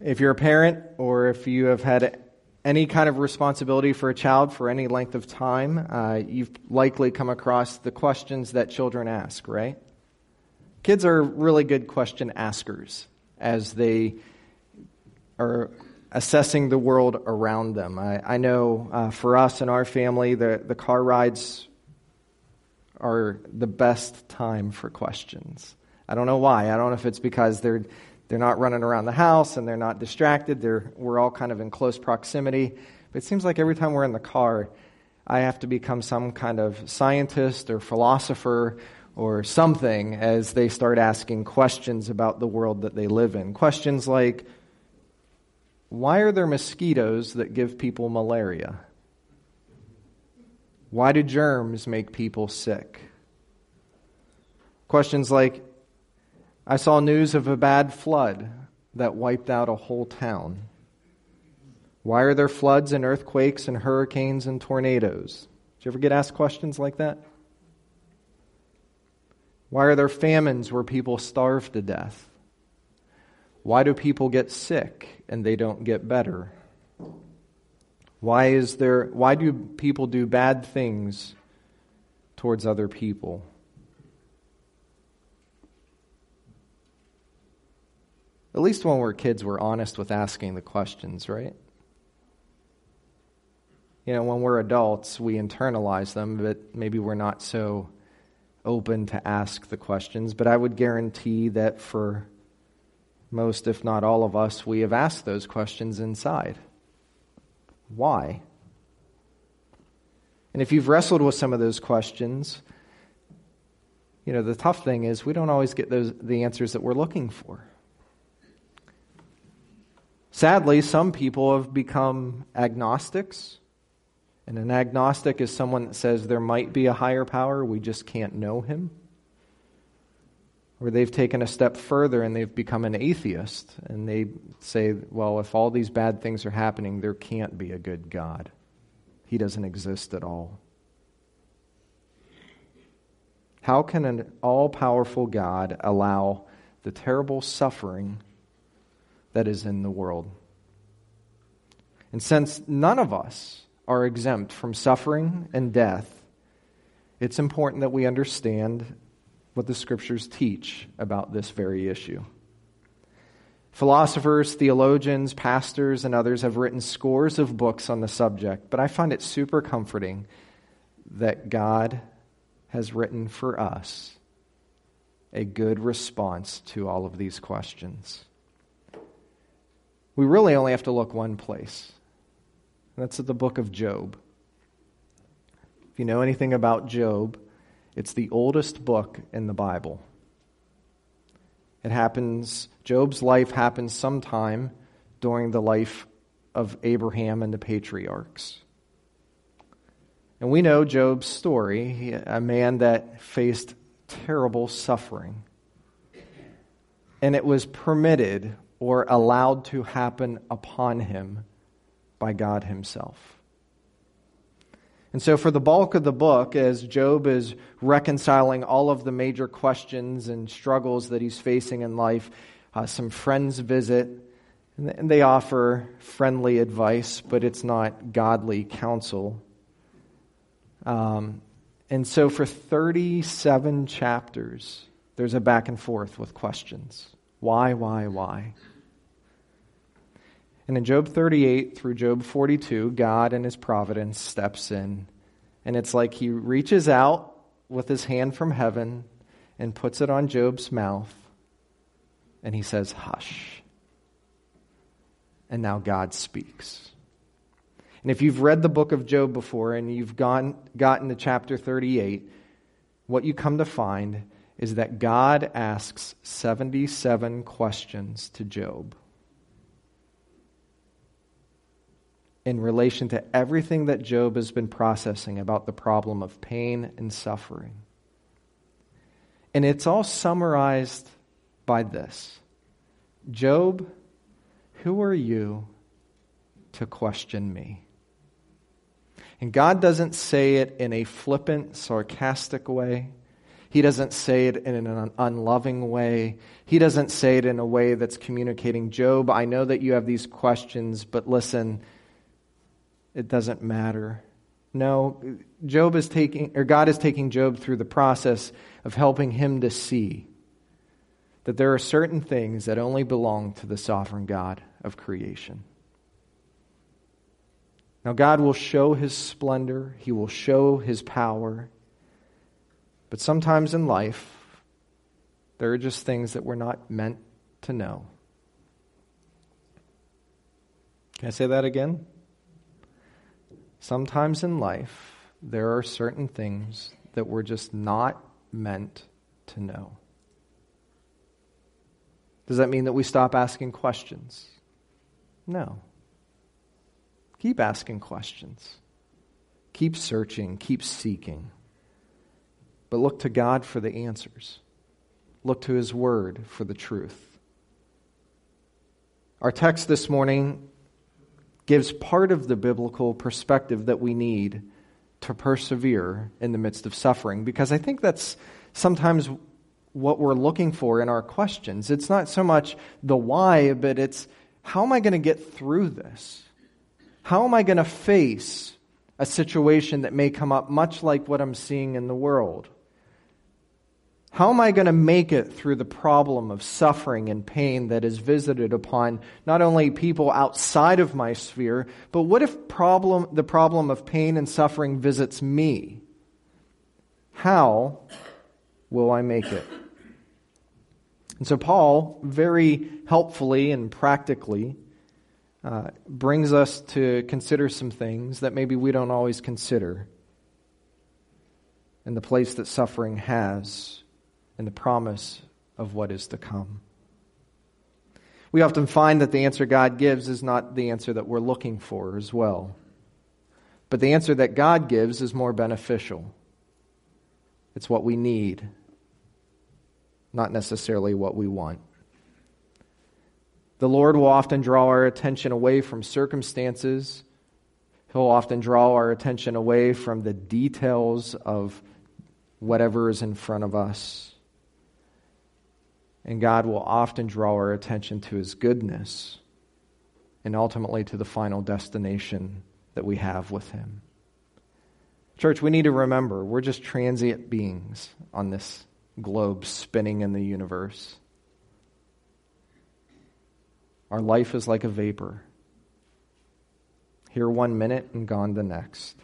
If you're a parent or if you have had any kind of responsibility for a child for any length of time, uh, you've likely come across the questions that children ask, right? Kids are really good question askers as they are assessing the world around them. I, I know uh, for us and our family, the, the car rides are the best time for questions. I don't know why. I don't know if it's because they're they're not running around the house and they're not distracted. They're, we're all kind of in close proximity. But it seems like every time we're in the car, I have to become some kind of scientist or philosopher or something as they start asking questions about the world that they live in. Questions like, why are there mosquitoes that give people malaria? Why do germs make people sick? Questions like, I saw news of a bad flood that wiped out a whole town. Why are there floods and earthquakes and hurricanes and tornadoes? Did you ever get asked questions like that? Why are there famines where people starve to death? Why do people get sick and they don't get better? Why is there why do people do bad things towards other people? At least when we're kids, we're honest with asking the questions, right? You know, when we're adults, we internalize them, but maybe we're not so open to ask the questions. But I would guarantee that for most, if not all of us, we have asked those questions inside. Why? And if you've wrestled with some of those questions, you know, the tough thing is we don't always get those, the answers that we're looking for. Sadly, some people have become agnostics. And an agnostic is someone that says there might be a higher power, we just can't know him. Or they've taken a step further and they've become an atheist. And they say, well, if all these bad things are happening, there can't be a good God. He doesn't exist at all. How can an all powerful God allow the terrible suffering that is in the world. And since none of us are exempt from suffering and death, it's important that we understand what the scriptures teach about this very issue. Philosophers, theologians, pastors, and others have written scores of books on the subject, but I find it super comforting that God has written for us a good response to all of these questions we really only have to look one place. And that's at the book of Job. If you know anything about Job, it's the oldest book in the Bible. It happens, Job's life happens sometime during the life of Abraham and the patriarchs. And we know Job's story, a man that faced terrible suffering. And it was permitted or allowed to happen upon him by God Himself. And so, for the bulk of the book, as Job is reconciling all of the major questions and struggles that he's facing in life, uh, some friends visit and they offer friendly advice, but it's not godly counsel. Um, and so, for 37 chapters, there's a back and forth with questions. Why, why, why? And in Job 38 through Job 42, God in his providence steps in. And it's like he reaches out with his hand from heaven and puts it on Job's mouth. And he says, Hush. And now God speaks. And if you've read the book of Job before and you've gone, gotten to chapter 38, what you come to find is that God asks 77 questions to Job. In relation to everything that Job has been processing about the problem of pain and suffering. And it's all summarized by this Job, who are you to question me? And God doesn't say it in a flippant, sarcastic way. He doesn't say it in an unloving way. He doesn't say it in a way that's communicating, Job, I know that you have these questions, but listen, it doesn't matter. No, Job is taking, or God is taking Job through the process of helping him to see that there are certain things that only belong to the sovereign God of creation. Now, God will show his splendor, he will show his power, but sometimes in life, there are just things that we're not meant to know. Can I say that again? Sometimes in life, there are certain things that we're just not meant to know. Does that mean that we stop asking questions? No. Keep asking questions. Keep searching. Keep seeking. But look to God for the answers. Look to His Word for the truth. Our text this morning gives part of the biblical perspective that we need to persevere in the midst of suffering because I think that's sometimes what we're looking for in our questions. It's not so much the why, but it's how am I going to get through this? How am I going to face a situation that may come up much like what I'm seeing in the world? How am I going to make it through the problem of suffering and pain that is visited upon not only people outside of my sphere, but what if problem, the problem of pain and suffering visits me? How will I make it? And so, Paul very helpfully and practically uh, brings us to consider some things that maybe we don't always consider in the place that suffering has and the promise of what is to come. We often find that the answer God gives is not the answer that we're looking for as well. But the answer that God gives is more beneficial. It's what we need, not necessarily what we want. The Lord will often draw our attention away from circumstances. He'll often draw our attention away from the details of whatever is in front of us. And God will often draw our attention to his goodness and ultimately to the final destination that we have with him. Church, we need to remember we're just transient beings on this globe spinning in the universe. Our life is like a vapor, here one minute and gone the next.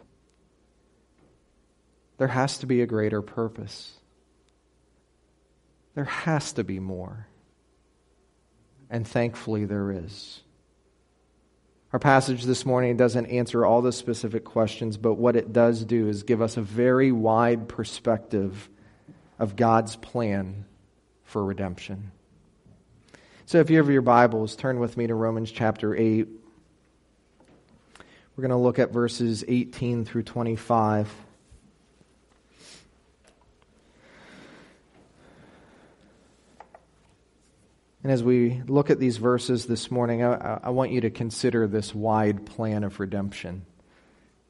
There has to be a greater purpose. There has to be more. And thankfully, there is. Our passage this morning doesn't answer all the specific questions, but what it does do is give us a very wide perspective of God's plan for redemption. So if you have your Bibles, turn with me to Romans chapter 8. We're going to look at verses 18 through 25. And as we look at these verses this morning, I, I, want you to consider this wide plan of redemption.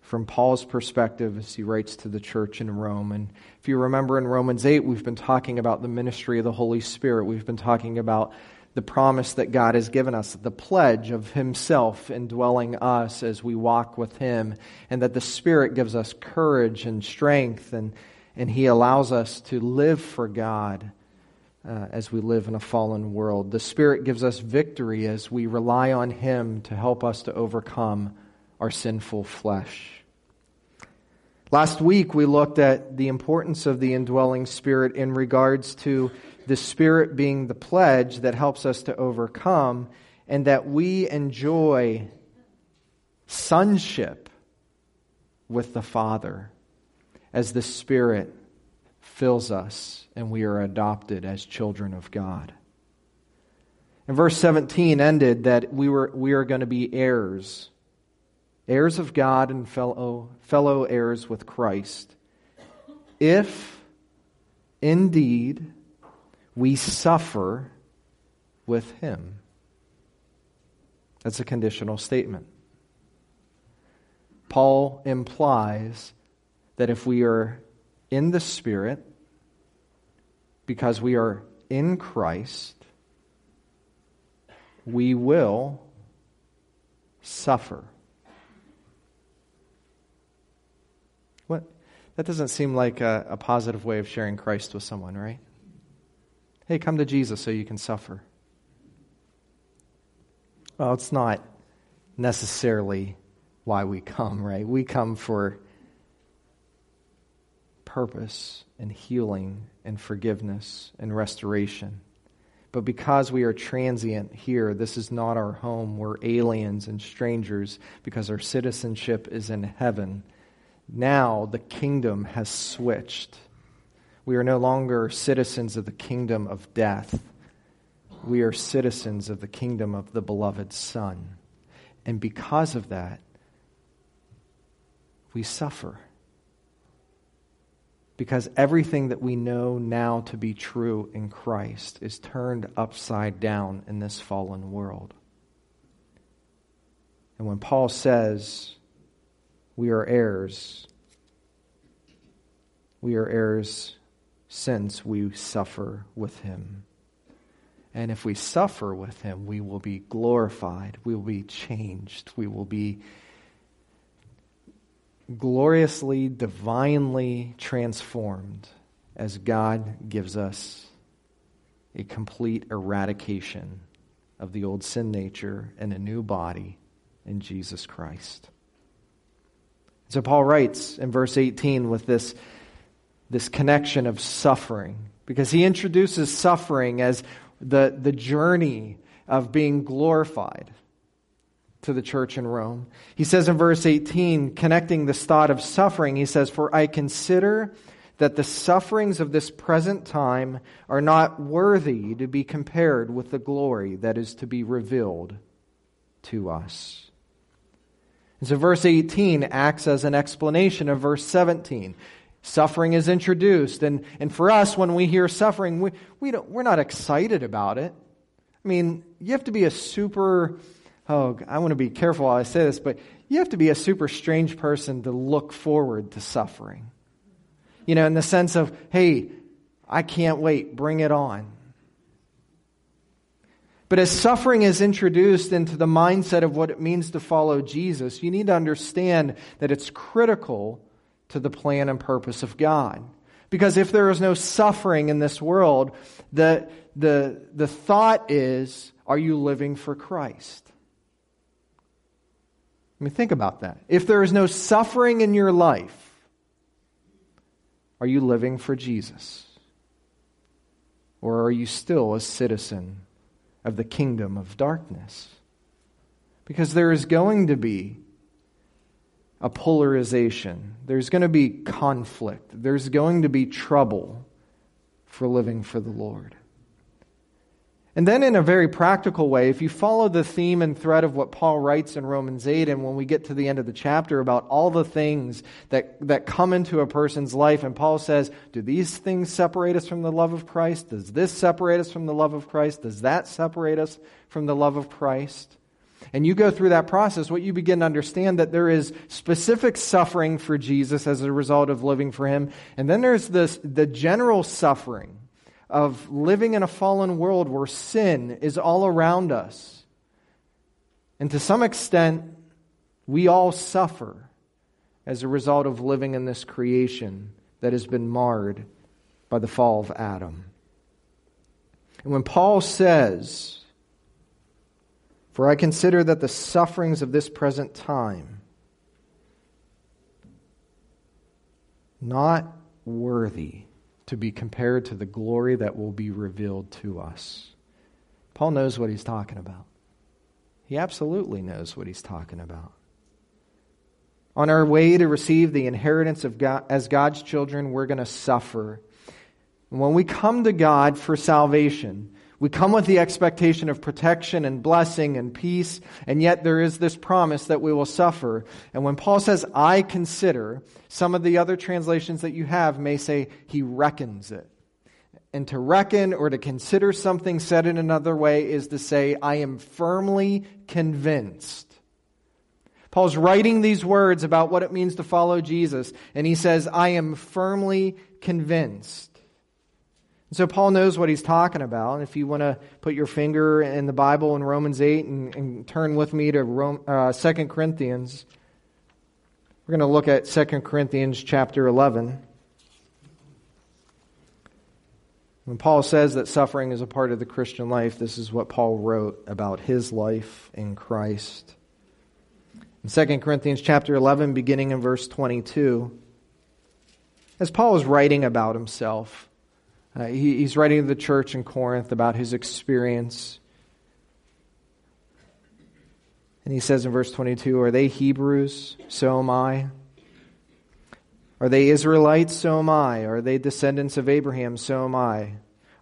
From Paul's perspective, as he writes to the church in Rome. And if you remember in Romans 8, we've been talking about the ministry of the Holy Spirit. We've been talking about the promise that God has given us, the pledge of Himself indwelling us as we walk with Him, and that the Spirit gives us courage and strength, and, and He allows us to live for God uh, as we live in a fallen world. The Spirit gives us victory as we rely on Him to help us to overcome our sinful flesh. Last week, we looked at the importance of the indwelling Spirit in regards to the Spirit being the pledge that helps us to overcome, and that we enjoy sonship with the Father as the Spirit fills us and we are adopted as children of God. And verse 17 ended that we, were, we are going to be heirs, heirs of God and fellow, fellow heirs with Christ, if indeed we suffer with Him. That's a conditional statement. Paul implies that if we are in the Spirit, because we are in Christ, we will suffer. What? That doesn't seem like a, a, positive way of sharing Christ with someone, right? Hey, come to Jesus so you can suffer. Well, it's not necessarily why we come, right? We come for purpose and healing and forgiveness and restoration. But because we are transient here, this is not our home. We're aliens and strangers because our citizenship is in heaven. Now the kingdom has switched. We are no longer citizens of the kingdom of death. We are citizens of the kingdom of the beloved Son. And because of that, we suffer because everything that we know now to be true in Christ is turned upside down in this fallen world. And when Paul says we are heirs, we are heirs since we suffer with him. And if we suffer with him, we will be glorified, we will be changed, we will be gloriously, divinely transformed as God gives us a complete eradication of the old sin nature and a new body in Jesus Christ. So Paul writes in verse 18 with this, this connection of suffering, because he introduces suffering as the, the journey of being glorified to the church in Rome. He says in verse 18, connecting this thought of suffering, he says, For I consider that the sufferings of this present time are not worthy to be compared with the glory that is to be revealed to us. And so verse 18 acts as an explanation of verse 17. Suffering is introduced, and, and for us, when we hear suffering, we, we don't, we're not excited about it. I mean, you have to be a super oh, I want to be careful while I say this, but you have to be a super strange person to look forward to suffering. You know, in the sense of, hey, I can't wait, bring it on. But as suffering is introduced into the mindset of what it means to follow Jesus, you need to understand that it's critical to the plan and purpose of God. Because if there is no suffering in this world, the, the, the thought is, are you living for Christ? I mean, think about that. If there is no suffering in your life, are you living for Jesus? Or are you still a citizen of the kingdom of darkness? Because there is going to be a polarization, there's going to be conflict, there's going to be trouble for living for the Lord. And then, in a very practical way, if you follow the theme and thread of what Paul writes in Romans 8, and when we get to the end of the chapter about all the things that, that come into a person's life, and Paul says, Do these things separate us from the love of Christ? Does this separate us from the love of Christ? Does that separate us from the love of Christ? And you go through that process, what you begin to understand that there is specific suffering for Jesus as a result of living for him. And then there's this, the general suffering of living in a fallen world where sin is all around us. And to some extent, we all suffer as a result of living in this creation that has been marred by the fall of Adam. And when Paul says, For I consider that the sufferings of this present time not worthy to be compared to the glory that will be revealed to us. Paul knows what he's talking about. He absolutely knows what he's talking about. On our way to receive the inheritance of God, as God's children, we're going to suffer. When we come to God for salvation, we come with the expectation of protection and blessing and peace, and yet there is this promise that we will suffer. And when Paul says, I consider, some of the other translations that you have may say, he reckons it. And to reckon or to consider something said in another way is to say, I am firmly convinced. Paul's writing these words about what it means to follow Jesus, and he says, I am firmly convinced so Paul knows what he's talking about. And if you want to put your finger in the Bible in Romans 8 and, and turn with me to Rome, uh, 2 Corinthians, we're going to look at 2 Corinthians chapter 11. When Paul says that suffering is a part of the Christian life, this is what Paul wrote about his life in Christ. In 2 Corinthians chapter 11, beginning in verse 22, as Paul is writing about himself, uh, he, he's writing to the church in Corinth about his experience. And he says in verse 22 Are they Hebrews? So am I. Are they Israelites? So am I. Are they descendants of Abraham? So am I.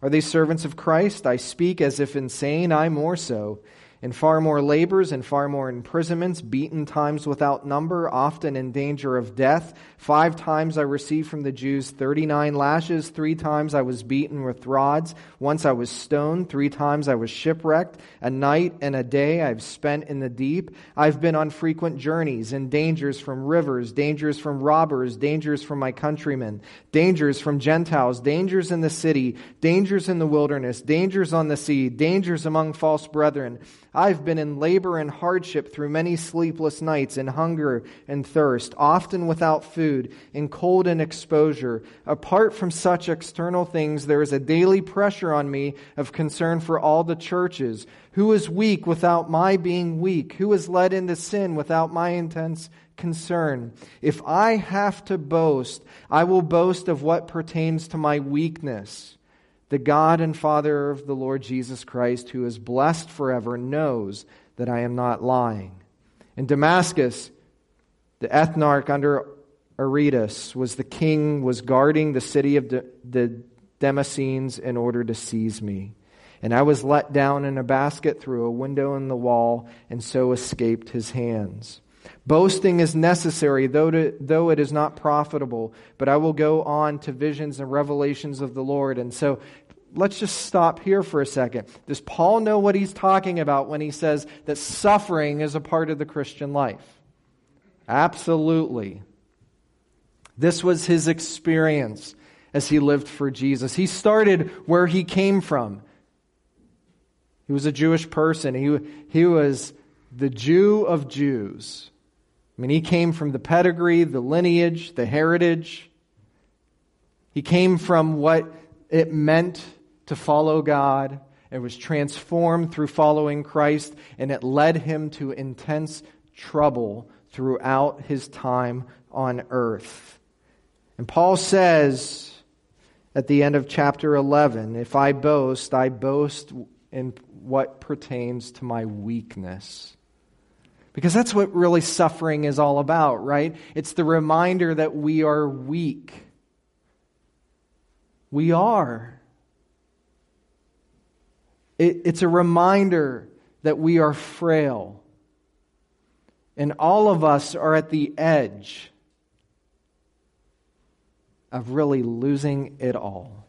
Are they servants of Christ? I speak as if insane, I more so in far more labors and far more imprisonments, beaten times without number, often in danger of death. Five times I received from the Jews 39 lashes. Three times I was beaten with rods. Once I was stoned. Three times I was shipwrecked. A night and a day I've spent in the deep. I've been on frequent journeys in dangers from rivers, dangers from robbers, dangers from my countrymen, dangers from Gentiles, dangers in the city, dangers in the wilderness, dangers on the sea, dangers among false brethren I've been in labor and hardship through many sleepless nights, in hunger and thirst, often without food, in cold and exposure. Apart from such external things, there is a daily pressure on me of concern for all the churches. Who is weak without my being weak? Who is led into sin without my intense concern? If I have to boast, I will boast of what pertains to my weakness. The God and Father of the Lord Jesus Christ, who is blessed forever, knows that I am not lying. In Damascus, the ethnarch under Aretas was the king, was guarding the city of the Damascenes in order to seize me. And I was let down in a basket through a window in the wall, and so escaped his hands. Boasting is necessary, though, to, though it is not profitable. But I will go on to visions and revelations of the Lord. And so let's just stop here for a second. Does Paul know what he's talking about when he says that suffering is a part of the Christian life? Absolutely. This was his experience as he lived for Jesus. He started where he came from. He was a Jewish person. He, he was the Jew of Jews. I mean, he came from the pedigree, the lineage, the heritage. He came from what it meant to follow God and was transformed through following Christ, and it led him to intense trouble throughout his time on earth. And Paul says at the end of chapter 11 if I boast, I boast in what pertains to my weakness. Because that's what really suffering is all about, right? It's the reminder that we are weak. We are. It, it's a reminder that we are frail. And all of us are at the edge of really losing it all.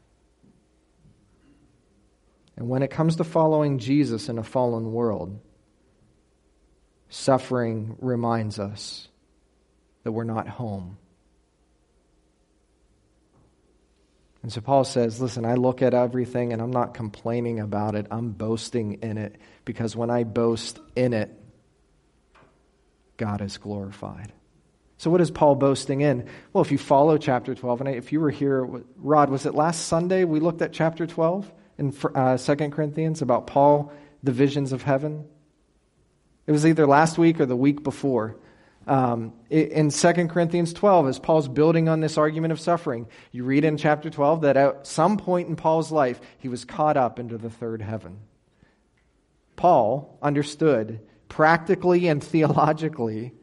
And when it comes to following Jesus in a fallen world, suffering reminds us that we're not home. And so Paul says, Listen, I look at everything and I'm not complaining about it. I'm boasting in it because when I boast in it, God is glorified. So, what is Paul boasting in? Well, if you follow chapter 12, and if you were here, Rod, was it last Sunday we looked at chapter 12 in uh, 2 Corinthians about Paul, the visions of heaven? It was either last week or the week before. Um, in 2 Corinthians 12, as Paul's building on this argument of suffering, you read in chapter 12 that at some point in Paul's life, he was caught up into the third heaven. Paul understood practically and theologically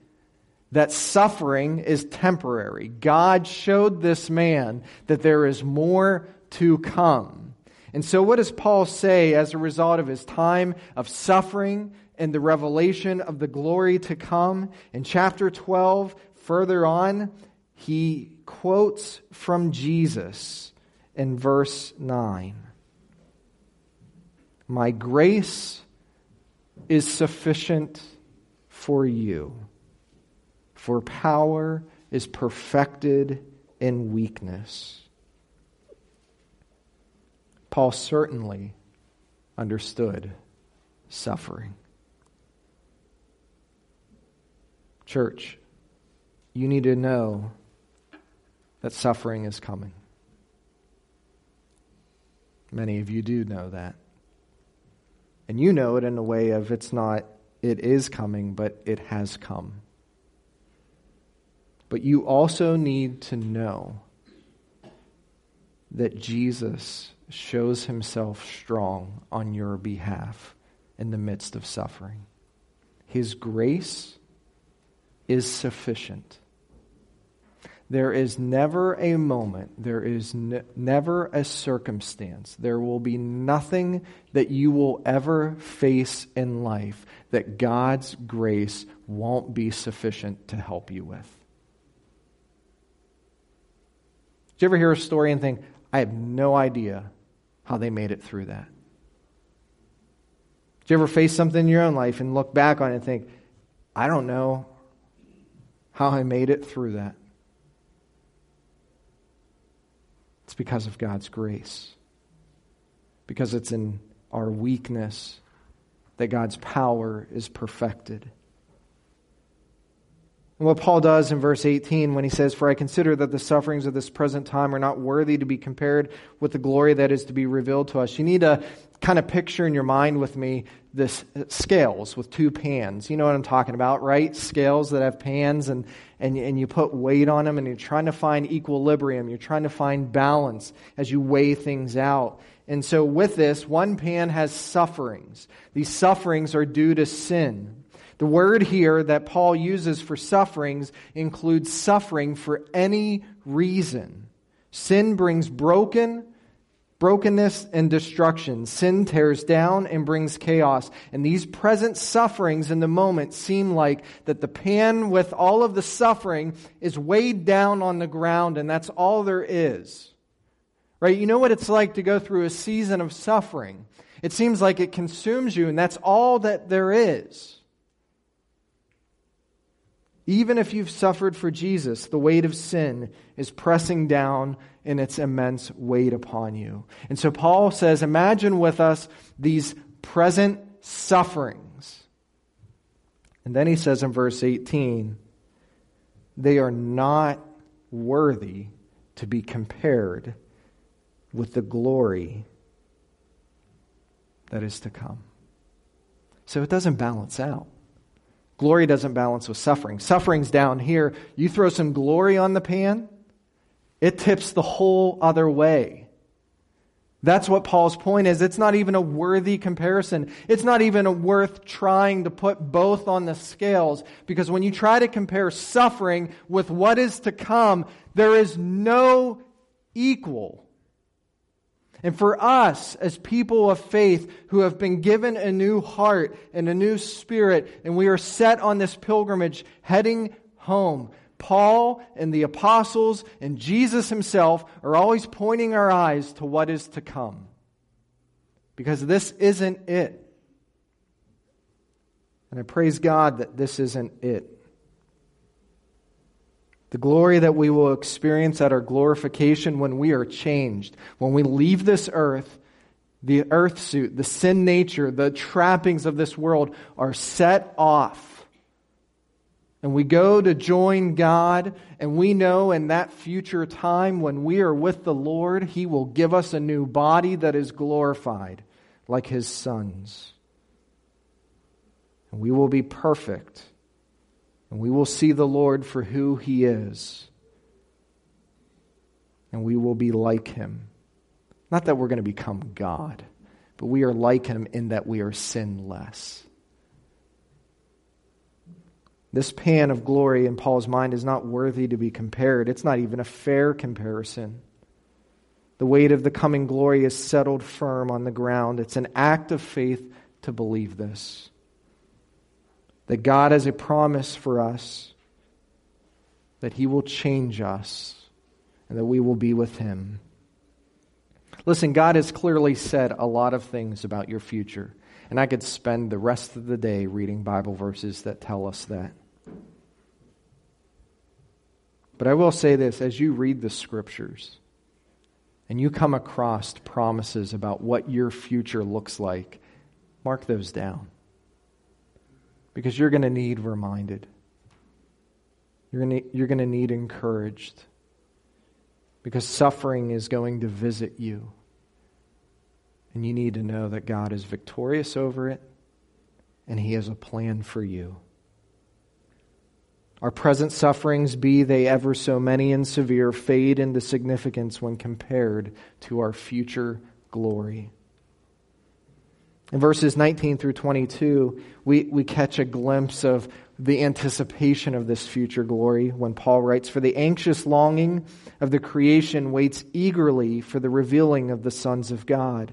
that suffering is temporary. God showed this man that there is more to come. And so, what does Paul say as a result of his time of suffering and the revelation of the glory to come. In chapter 12, further on, he quotes from Jesus in verse 9 My grace is sufficient for you, for power is perfected in weakness. Paul certainly understood suffering. Church, you need to know that suffering is coming. Many of you do know that. And you know it in a way of it's not, it is coming, but it has come. But you also need to know that Jesus shows himself strong on your behalf in the midst of suffering. His grace is sufficient. There is never a moment, there is ne- never a circumstance, there will be nothing that you will ever face in life that God's grace won't be sufficient to help you with. Did you ever hear a story and think, I have no idea how they made it through that? Did you ever face something in your own life and look back on it and think, I don't know how I made it through that? It's because of God's grace. Because it's in our weakness that God's power is perfected. And what Paul does in verse 18 when he says, For I consider that the sufferings of this present time are not worthy to be compared with the glory that is to be revealed to us. You need to kind of picture in your mind with me this uh, scales with two pans. You know what I'm talking about, right? Scales that have pans and, and, and you put weight on them and you're trying to find equilibrium. You're trying to find balance as you weigh things out. And so with this, one pan has sufferings. These sufferings are due to sin. The word here that Paul uses for sufferings includes suffering for any reason. Sin brings broken, brokenness and destruction. Sin tears down and brings chaos. And these present sufferings in the moment seem like that the pan with all of the suffering is weighed down on the ground and that's all there is. Right? You know what it's like to go through a season of suffering. It seems like it consumes you and that's all that there is. Even if you've suffered for Jesus, the weight of sin is pressing down in its immense weight upon you. And so Paul says, imagine with us these present sufferings. And then he says in verse 18, they are not worthy to be compared with the glory that is to come. So it doesn't balance out. Glory doesn't balance with suffering. Suffering's down here. You throw some glory on the pan, it tips the whole other way. That's what Paul's point is. It's not even a worthy comparison. It's not even worth trying to put both on the scales because when you try to compare suffering with what is to come, there is no equal. And for us, as people of faith who have been given a new heart and a new spirit, and we are set on this pilgrimage heading home, Paul and the apostles and Jesus himself are always pointing our eyes to what is to come. Because this isn't it. And I praise God that this isn't it. The glory that we will experience at our glorification when we are changed, when we leave this earth, the earth suit, the sin nature, the trappings of this world are set off. And we go to join God, and we know in that future time when we are with the Lord, He will give us a new body that is glorified like His Son's. And we will be perfect and we will see the Lord for who he is. And we will be like him. Not that we're going to become God, but we are like him in that we are sinless. This pan of glory in Paul's mind is not worthy to be compared. It's not even a fair comparison. The weight of the coming glory is settled firm on the ground. It's an act of faith to believe this that God has a promise for us that He will change us and that we will be with Him. Listen, God has clearly said a lot of things about your future, and I could spend the rest of the day reading Bible verses that tell us that. But I will say this as you read the scriptures, and you come across promises about what your future looks like, mark those down. Because you're going to need reminded. You're going to, you're to need encouraged. Because suffering is going to visit you. And you need to know that God is victorious over it and He has a plan for you. Our present sufferings, be they ever so many and severe, fade into significance when compared to our future glory. In verses 19 through 22, we, we catch a glimpse of the anticipation of this future glory when Paul writes, For the anxious longing of the creation waits eagerly for the revealing of the sons of God.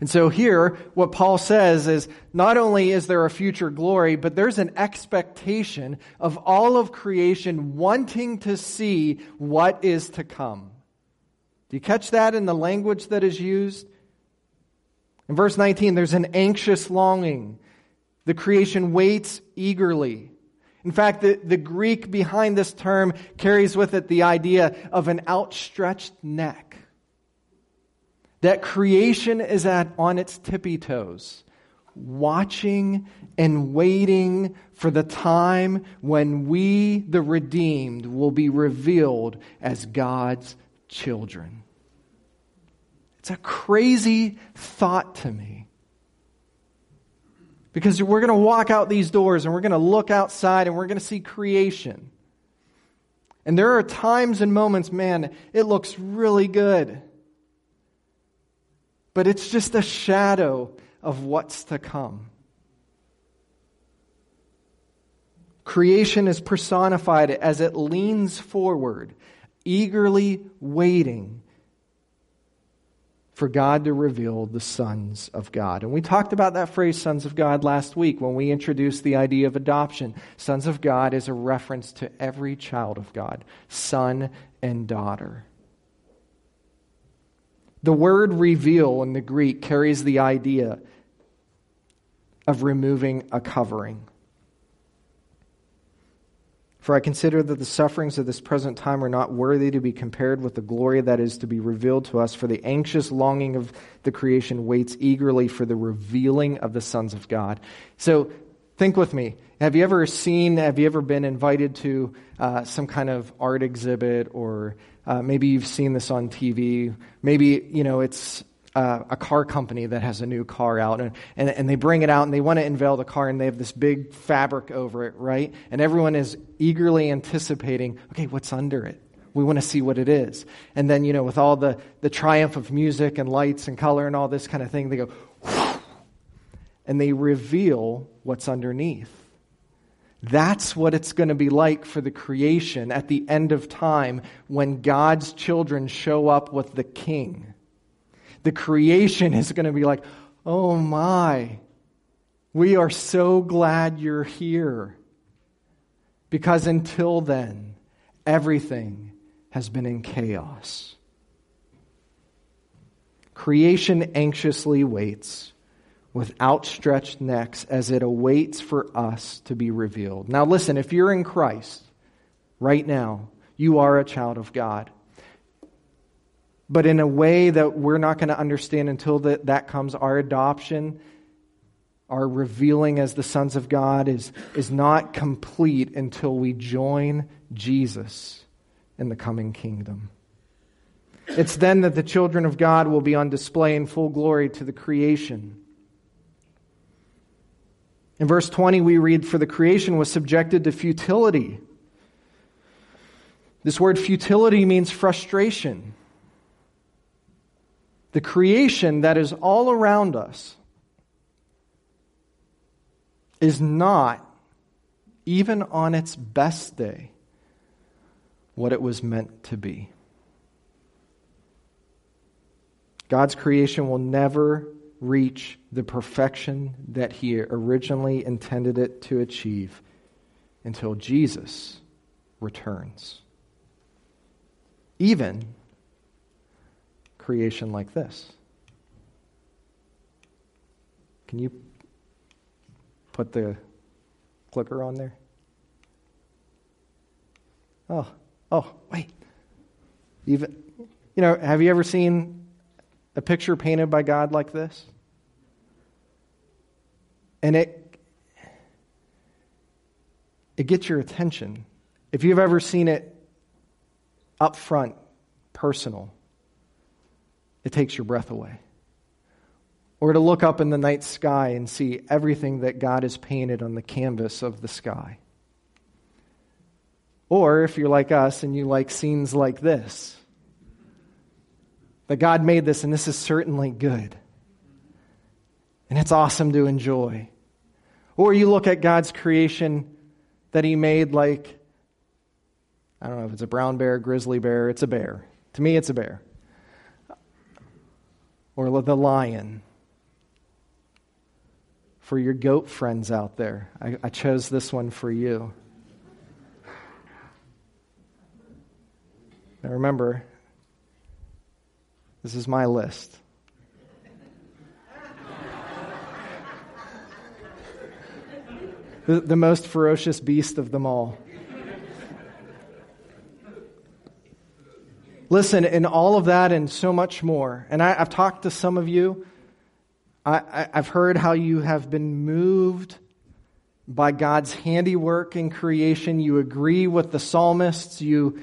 And so here, what Paul says is not only is there a future glory, but there's an expectation of all of creation wanting to see what is to come. Do you catch that in the language that is used? In verse 19, there's an anxious longing. The creation waits eagerly. In fact, the, the Greek behind this term carries with it the idea of an outstretched neck. That creation is at, on its tippy toes, watching and waiting for the time when we, the redeemed, will be revealed as God's children. It's a crazy thought to me. Because we're going to walk out these doors and we're going to look outside and we're going to see creation. And there are times and moments, man, it looks really good. But it's just a shadow of what's to come. Creation is personified as it leans forward eagerly waiting for God to reveal the sons of God. And we talked about that phrase, sons of God, last week when we introduced the idea of adoption. Sons of God is a reference to every child of God, son and daughter. The word reveal in the Greek carries the idea of removing a covering. For I consider that the sufferings of this present time are not worthy to be compared with the glory that is to be revealed to us. For the anxious longing of the creation waits eagerly for the revealing of the sons of God. So think with me. Have you ever seen, have you ever been invited to uh, some kind of art exhibit or uh, maybe you've seen this on TV? Maybe, you know, it's uh, a car company that has a new car out, and, and, and they bring it out and they want to unveil the car, and they have this big fabric over it, right? And everyone is eagerly anticipating, okay, what's under it? We want to see what it is. And then, you know, with all the, the triumph of music and lights and color and all this kind of thing, they go, and they reveal what's underneath. That's what it's going to be like for the creation at the end of time when God's children show up with the king the creation is going to be like, oh my, we are so glad you're here. Because until then, everything has been in chaos. Creation anxiously waits with outstretched necks as it awaits for us to be revealed. Now, listen, if you're in Christ right now, you are a child of God but in a way that we're not going to understand until that, comes. Our adoption, our revealing as the sons of God is, is not complete until we join Jesus in the coming kingdom. It's then that the children of God will be on display in full glory to the creation. In verse 20, we read, For the creation was subjected to futility. This word futility means frustration. The creation that is all around us is not, even on its best day, what it was meant to be. God's creation will never reach the perfection that he originally intended it to achieve until Jesus returns. Even creation like this. Can you put the clicker on there? Oh, oh, wait. Even, you know, have you ever seen a picture painted by God like this? And it it gets your attention. If you've ever seen it up front, personal, it takes your breath away. Or to look up in the night sky and see everything that God has painted on the canvas of the sky. Or if you're like us and you like scenes like this, that God made this and this is certainly good. And it's awesome to enjoy. Or you look at God's creation that He made like, I don't know if it's a brown bear, grizzly bear, it's a bear. To me, it's a bear. Or the lion. For your goat friends out there, I, I chose this one for you. Now remember, this is my list. the, the most ferocious beast of them all. Listen, in all of that and so much more, and I, have talked to some of you, I, have heard how you have been moved by God's handiwork in creation. You agree with the psalmists. You,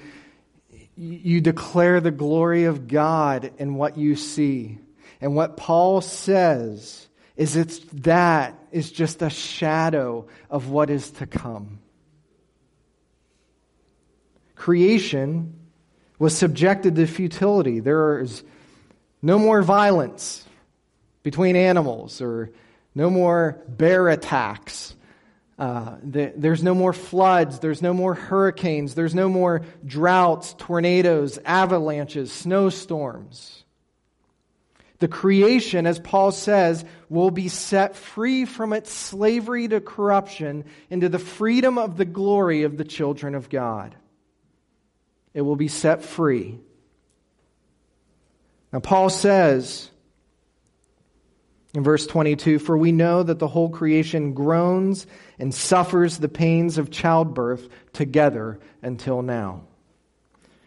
you declare the glory of God in what you see. And what Paul says is it's that is just a shadow of what is to come. Creation was subjected to futility. There is no more violence between animals or no more bear attacks uh, the, there's no more floods. There's no more hurricanes. There's no more droughts, tornadoes, avalanches, snowstorms. The creation, as Paul says, will be set free from its slavery to corruption into the freedom of the glory of the children of God. It will be set free. Now, Paul says, in verse 22, for we know that the whole creation groans and suffers the pains of childbirth together until now.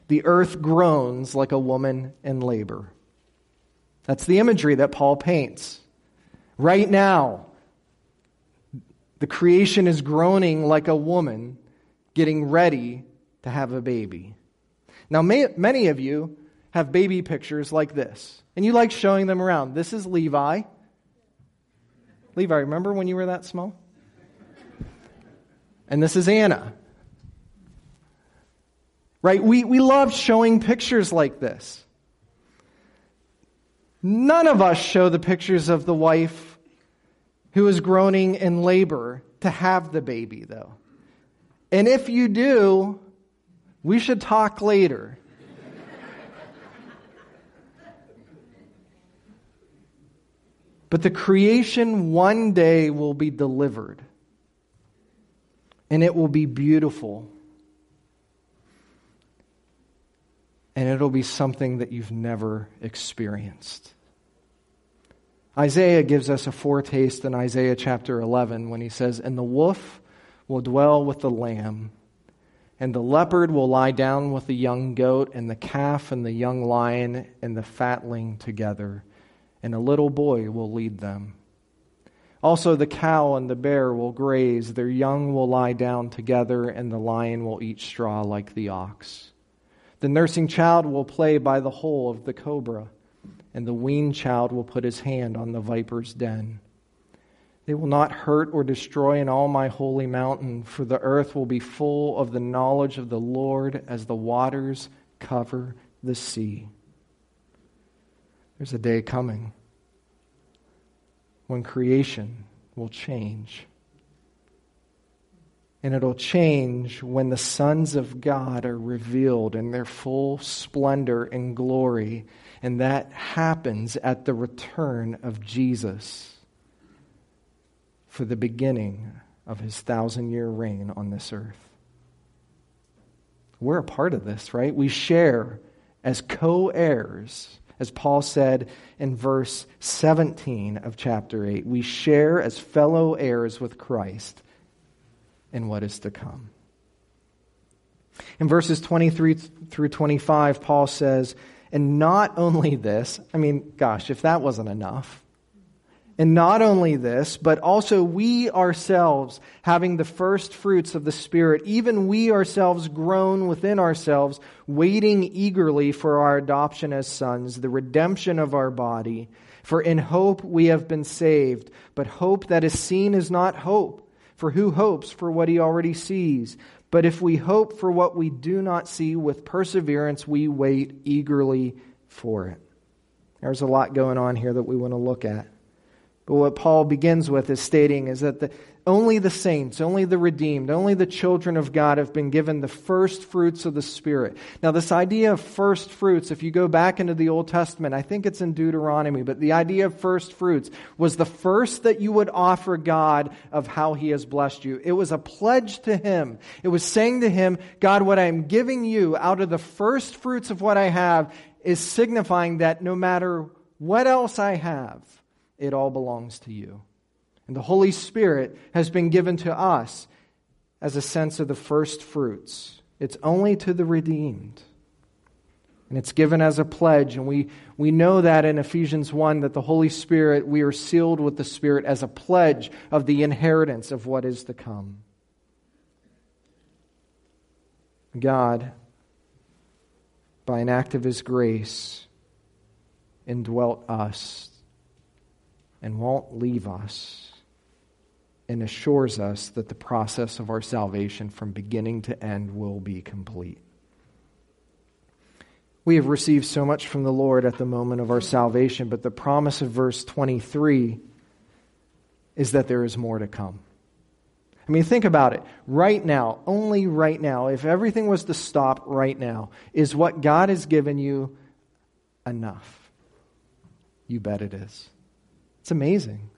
The earth groans like a woman in labor. That's the imagery that Paul paints. Right now, the creation is groaning like a woman getting ready to have a baby. Now, may, many of you have baby pictures like this, and you like showing them around. This is Levi. Levi, remember when you were that small? And this is Anna. Right? We, we love showing pictures like this. None of us show the pictures of the wife who is groaning in labor to have the baby, though. And if you do, we should talk later. But the creation one day will be delivered, and it will be beautiful. And it'll be something that you've never experienced. Isaiah gives us a foretaste in Isaiah chapter 11 when he says, And the wolf will dwell with the lamb, and the leopard will lie down with the young goat, and the calf and the young lion and the fatling together and a little boy will lead them. Also, the cow and the bear will graze, their young will lie down together, and the lion will eat straw like the ox. The nursing child will play by the hole of the cobra, and the weaned child will put his hand on the viper's den. They will not hurt or destroy in all my holy mountain, for the earth will be full of the knowledge of the Lord as the waters cover the sea. There's a day coming when creation will change. And it'll change when the sons of God are revealed in their full splendor and glory. And that happens at the return of Jesus for the beginning of his thousand year reign on this earth. We're a part of this, right? We share as co heirs, as Paul said in verse 17 of chapter 8. We share as fellow heirs with Christ in what is to come. In verses 23 through 25, Paul says, and not only this, I mean, gosh, if that wasn't enough, and not only this, but also we ourselves, having the first fruits of the Spirit, even we ourselves groan within ourselves, waiting eagerly for our adoption as sons, the redemption of our body. For in hope we have been saved. But hope that is seen is not hope. For who hopes for what he already sees? But if we hope for what we do not see, with perseverance we wait eagerly for it. There's a lot going on here that we want to look at. But what Paul begins with is stating is that the, only the saints, only the redeemed, only the children of God have been given the first fruits of the Spirit. Now, this idea of first fruits, if you go back into the Old Testament, I think it's in Deuteronomy, but the idea of first fruits was the first that you would offer God of how He has blessed you. It was a pledge to Him. It was saying to Him, God, what I am giving you out of the first fruits of what I have is signifying that no matter what else I have, it all belongs to you. And the Holy Spirit has been given to us as a sense of the first fruits. It's only to the redeemed. And it's given as a pledge. And we, we know that in Ephesians 1 that the Holy Spirit, we are sealed with the Spirit as a pledge of the inheritance of what is to come. God, by an act of His grace, indwelt us and won't leave us and assures us that the process of our salvation from beginning to end will be complete. We have received so much from the Lord at the moment of our salvation, but the promise of verse 23 is that there is more to come. I mean, think about it. Right now, only right now, if everything was to stop right now, is what God has given you enough? You bet it is. It's amazing.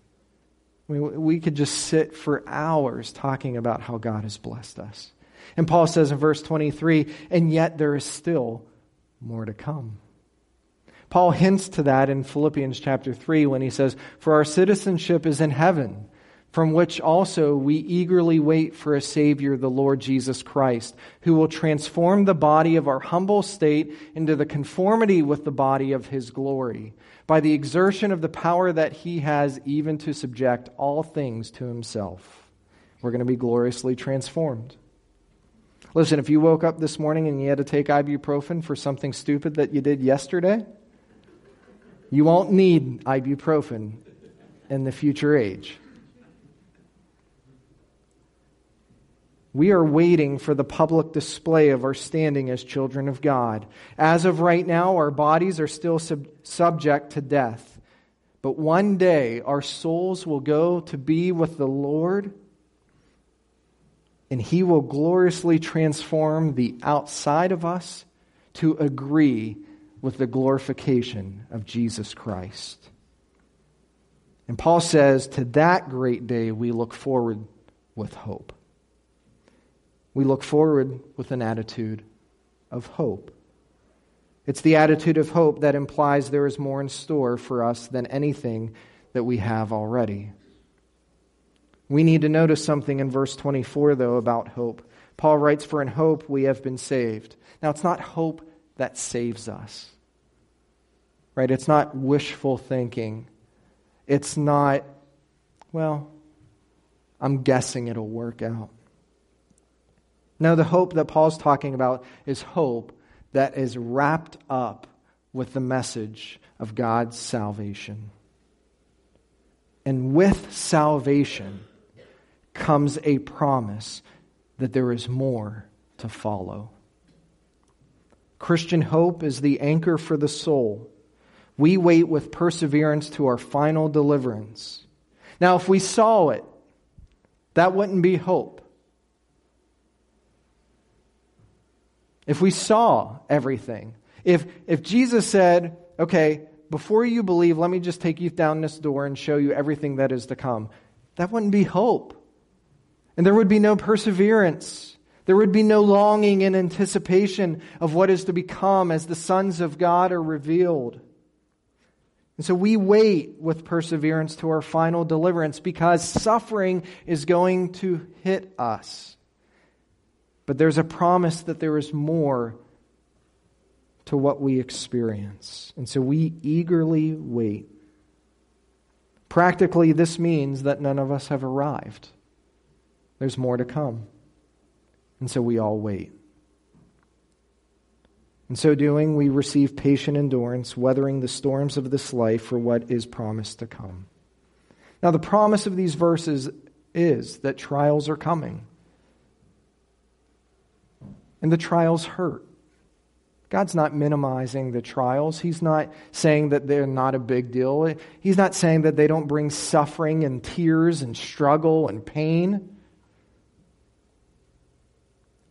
I mean, we could just sit for hours talking about how God has blessed us. And Paul says in verse 23, and yet there is still more to come. Paul hints to that in Philippians chapter 3 when he says, For our citizenship is in heaven, from which also we eagerly wait for a Savior, the Lord Jesus Christ, who will transform the body of our humble state into the conformity with the body of his glory by the exertion of the power that he has even to subject all things to himself. We're going to be gloriously transformed. Listen, if you woke up this morning and you had to take ibuprofen for something stupid that you did yesterday, you won't need ibuprofen in the future age. We are waiting for the public display of our standing as children of God. As of right now, our bodies are still sub- subject to death. But one day, our souls will go to be with the Lord, and He will gloriously transform the outside of us to agree with the glorification of Jesus Christ. And Paul says, To that great day we look forward with hope we look forward with an attitude of hope. It's the attitude of hope that implies there is more in store for us than anything that we have already. We need to notice something in verse 24, though, about hope. Paul writes, For in hope we have been saved. Now, it's not hope that saves us, right? It's not wishful thinking. It's not, well, I'm guessing it'll work out. No, the hope that Paul's talking about is hope that is wrapped up with the message of God's salvation. And with salvation comes a promise that there is more to follow. Christian hope is the anchor for the soul. We wait with perseverance to our final deliverance. Now, if we saw it, that wouldn't be hope. If we saw everything, if, if Jesus said, okay, before you believe, let me just take you down this door and show you everything that is to come, that wouldn't be hope. And there would be no perseverance. There would be no longing and anticipation of what is to become as the sons of God are revealed. And so we wait with perseverance to our final deliverance because suffering is going to hit us. But there's a promise that there is more to what we experience. And so we eagerly wait. Practically, this means that none of us have arrived. There's more to come. And so we all wait. In so doing, we receive patient endurance, weathering the storms of this life for what is promised to come. Now, the promise of these verses is that trials are coming. And the trials hurt. God's not minimizing the trials. He's not saying that they're not a big deal. He's not saying that they don't bring suffering and tears and struggle and pain.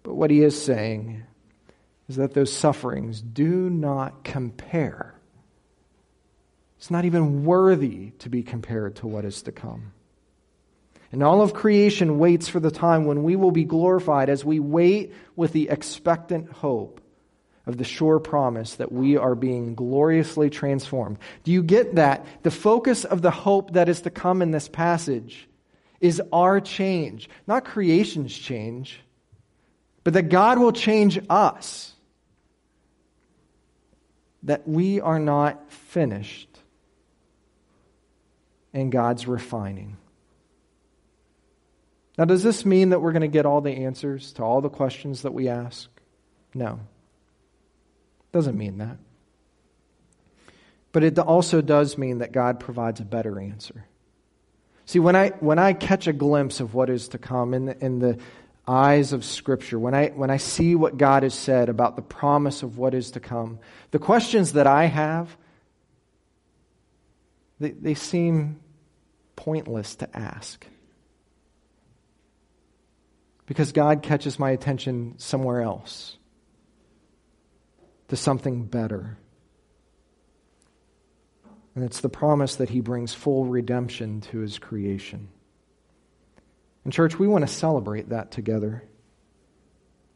But what he is saying is that those sufferings do not compare. It's not even worthy to be compared to what is to come. And all of creation waits for the time when we will be glorified as we wait with the expectant hope of the sure promise that we are being gloriously transformed. Do you get that? The focus of the hope that is to come in this passage is our change, not creation's change, but that God will change us. That we are not finished in God's refining. Now, does this mean that we're going to get all the answers to all the questions that we ask? No. Doesn't mean that. But it also does mean that God provides a better answer. See, when I, when I catch a glimpse of what is to come in the, in the eyes of Scripture, when I, when I see what God has said about the promise of what is to come, the questions that I have, they, they seem pointless to ask. Because God catches my attention somewhere else to something better. And it's the promise that he brings full redemption to his creation. And, church, we want to celebrate that together.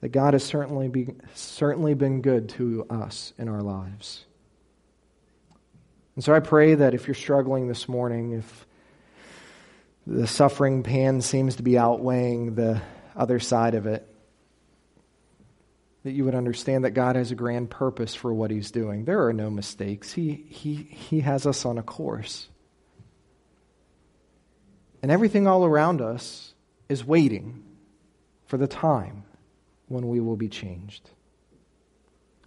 That God has certainly, be, certainly been good to us in our lives. And so I pray that if you're struggling this morning, if the suffering pan seems to be outweighing the other side of it, that you would understand that God has a grand purpose for what He's doing. There are no mistakes. He, he, he has us on a course. And everything all around us is waiting for the time when we will be changed.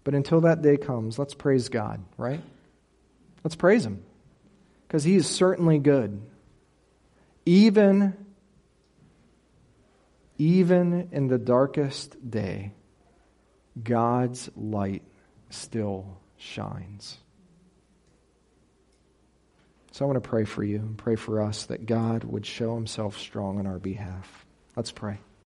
But until that day comes, let's praise God, right? Let's praise Him. Because He is certainly good. Even, even in the darkest day, God's light still shines. So I want to pray for you and pray for us that God would show himself strong on our behalf. Let's pray.